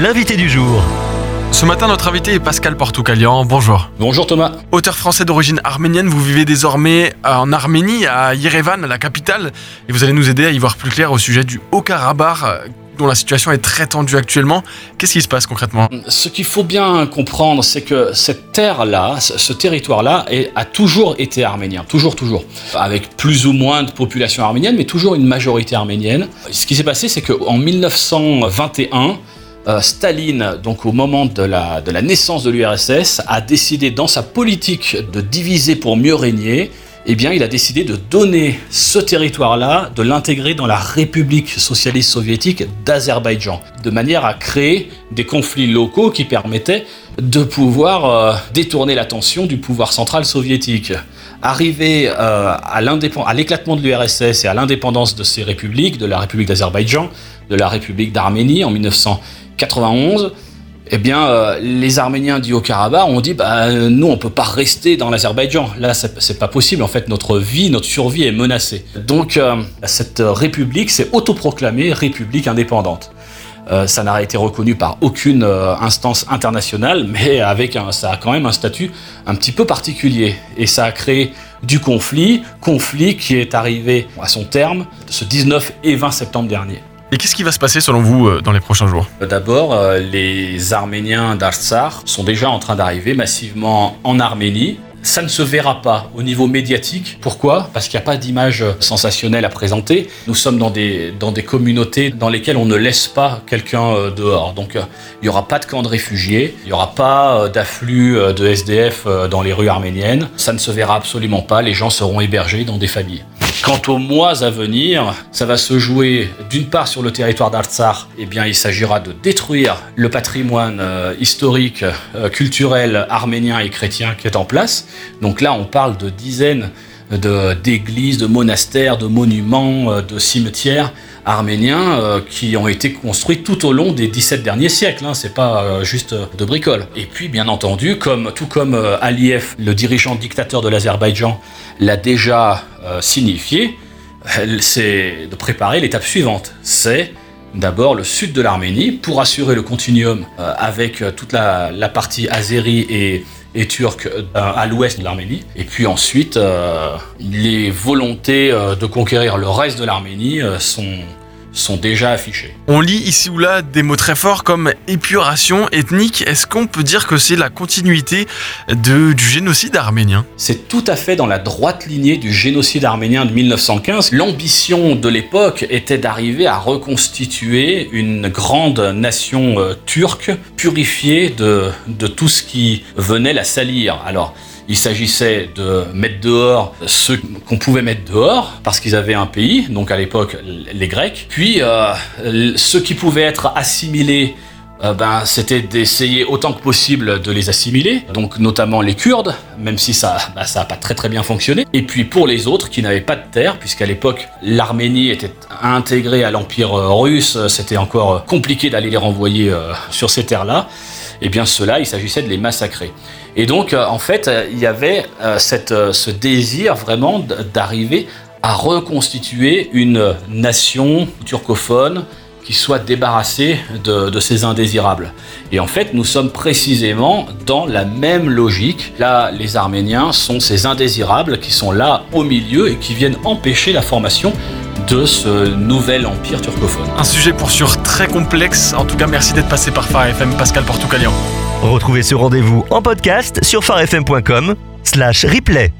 l'invité du jour. Ce matin, notre invité est Pascal Portoukalian. Bonjour. Bonjour Thomas. Auteur français d'origine arménienne, vous vivez désormais en Arménie, à Yerevan, la capitale, et vous allez nous aider à y voir plus clair au sujet du Haut-Karabakh, dont la situation est très tendue actuellement. Qu'est-ce qui se passe concrètement? Ce qu'il faut bien comprendre, c'est que cette terre-là, ce territoire-là, a toujours été arménien, toujours, toujours, avec plus ou moins de population arménienne, mais toujours une majorité arménienne. Ce qui s'est passé, c'est qu'en 1921, euh, Staline, donc au moment de la, naissance de l'URSS, a décidé dans sa politique de diviser pour mieux régner, eh bien, il a décidé de donner ce territoire-là, de l'intégrer dans la République socialiste soviétique d'Azerbaïdjan, de manière à créer des conflits locaux qui permettaient de pouvoir euh, détourner l'attention du pouvoir central soviétique. Arrivé euh, à l'éclatement de l'URSS et à l'indépendance de ces républiques, de la République d'Azerbaïdjan, de la République d'Arménie en 1900, 91, eh bien, euh, les Arméniens du Haut-Karabakh ont dit bah, nous, on ne peut pas rester dans l'Azerbaïdjan. Là, c'est pas possible. En fait, notre vie, notre survie est menacée. Donc, euh, cette république s'est autoproclamée république indépendante. Euh, ça n'a été reconnu par aucune instance internationale, mais avec un, ça a quand même un statut un petit peu particulier. Et ça a créé du conflit, conflit qui est arrivé à son terme ce 19 et 20 septembre dernier. Et qu'est-ce qui va se passer selon vous euh, dans les prochains jours? D'abord, euh, les Arméniens d'Artsar sont déjà en train d'arriver massivement en Arménie. Ça ne se verra pas au niveau médiatique. Pourquoi? Parce qu'il n'y a pas d'image sensationnelle à présenter. Nous sommes dans des, dans des communautés dans lesquelles on ne laisse pas quelqu'un euh, dehors. Donc il n'y aura pas de camp de réfugiés, il n'y aura pas d'afflux de SDF dans les rues arméniennes. Ça ne se verra absolument pas. Les gens seront hébergés dans des familles. Quant aux mois à venir, ça va se jouer d'une part sur le territoire d'Artsar, eh bien il s'agira de détruire le patrimoine euh, historique, euh, culturel arménien et chrétien qui est en place. Donc là on parle de dizaines d'églises, de, monastères, de monuments, euh, de cimetières arméniens qui ont été construits tout au long des 17 derniers siècles. Hein, c'est pas juste de bricole. Et puis, bien entendu, tout comme Aliyev, le dirigeant dictateur de l'Azerbaïdjan, l'a déjà signifié, c'est de préparer l'étape suivante. C'est d'abord le sud de l'Arménie pour assurer le continuum avec toute la, la partie azérie et et turcs euh, à l'ouest de l'Arménie. Et puis ensuite, euh, les volontés euh, de conquérir le reste de l'Arménie sont sont déjà affichés. On lit ici ou là des mots très forts comme épuration ethnique. Est-ce qu'on peut dire que c'est la continuité de, du génocide arménien? C'est tout à fait dans la droite lignée du génocide arménien de 1915. L'ambition de l'époque était d'arriver à reconstituer une grande nation euh, turque purifiée de, de tout ce qui venait la salir. Alors, il s'agissait de mettre dehors ceux qu'on pouvait mettre dehors parce qu'ils avaient un pays, donc à l'époque les Grecs. Puis euh, ceux qui pouvaient être assimilés euh, ben, c'était d'essayer autant que possible de les assimiler, donc notamment les Kurdes, même si ça n'a ben, pas très très bien fonctionné. Et puis pour les autres qui n'avaient pas de terre, puisqu'à l'époque l'Arménie était intégrée à l'Empire euh, russe, c'était encore compliqué d'aller les renvoyer sur ces terres-là, et eh bien cela, il s'agissait de les massacrer. Et donc, euh, en fait, euh, il y avait euh, ce désir vraiment d'arriver à reconstituer une nation turcophone qui soit débarrassée de, de, ces indésirables. Et en fait, nous sommes précisément dans la même logique. Là, les Arméniens sont ces indésirables qui sont là au milieu et qui viennent empêcher la formation de ce nouvel empire turcophone. Un sujet pour sûr très complexe. En tout cas, merci d'être passé par Phare FM, Pascal Portucalian. Retrouvez ce rendez-vous en podcast sur farfm.com slash replay.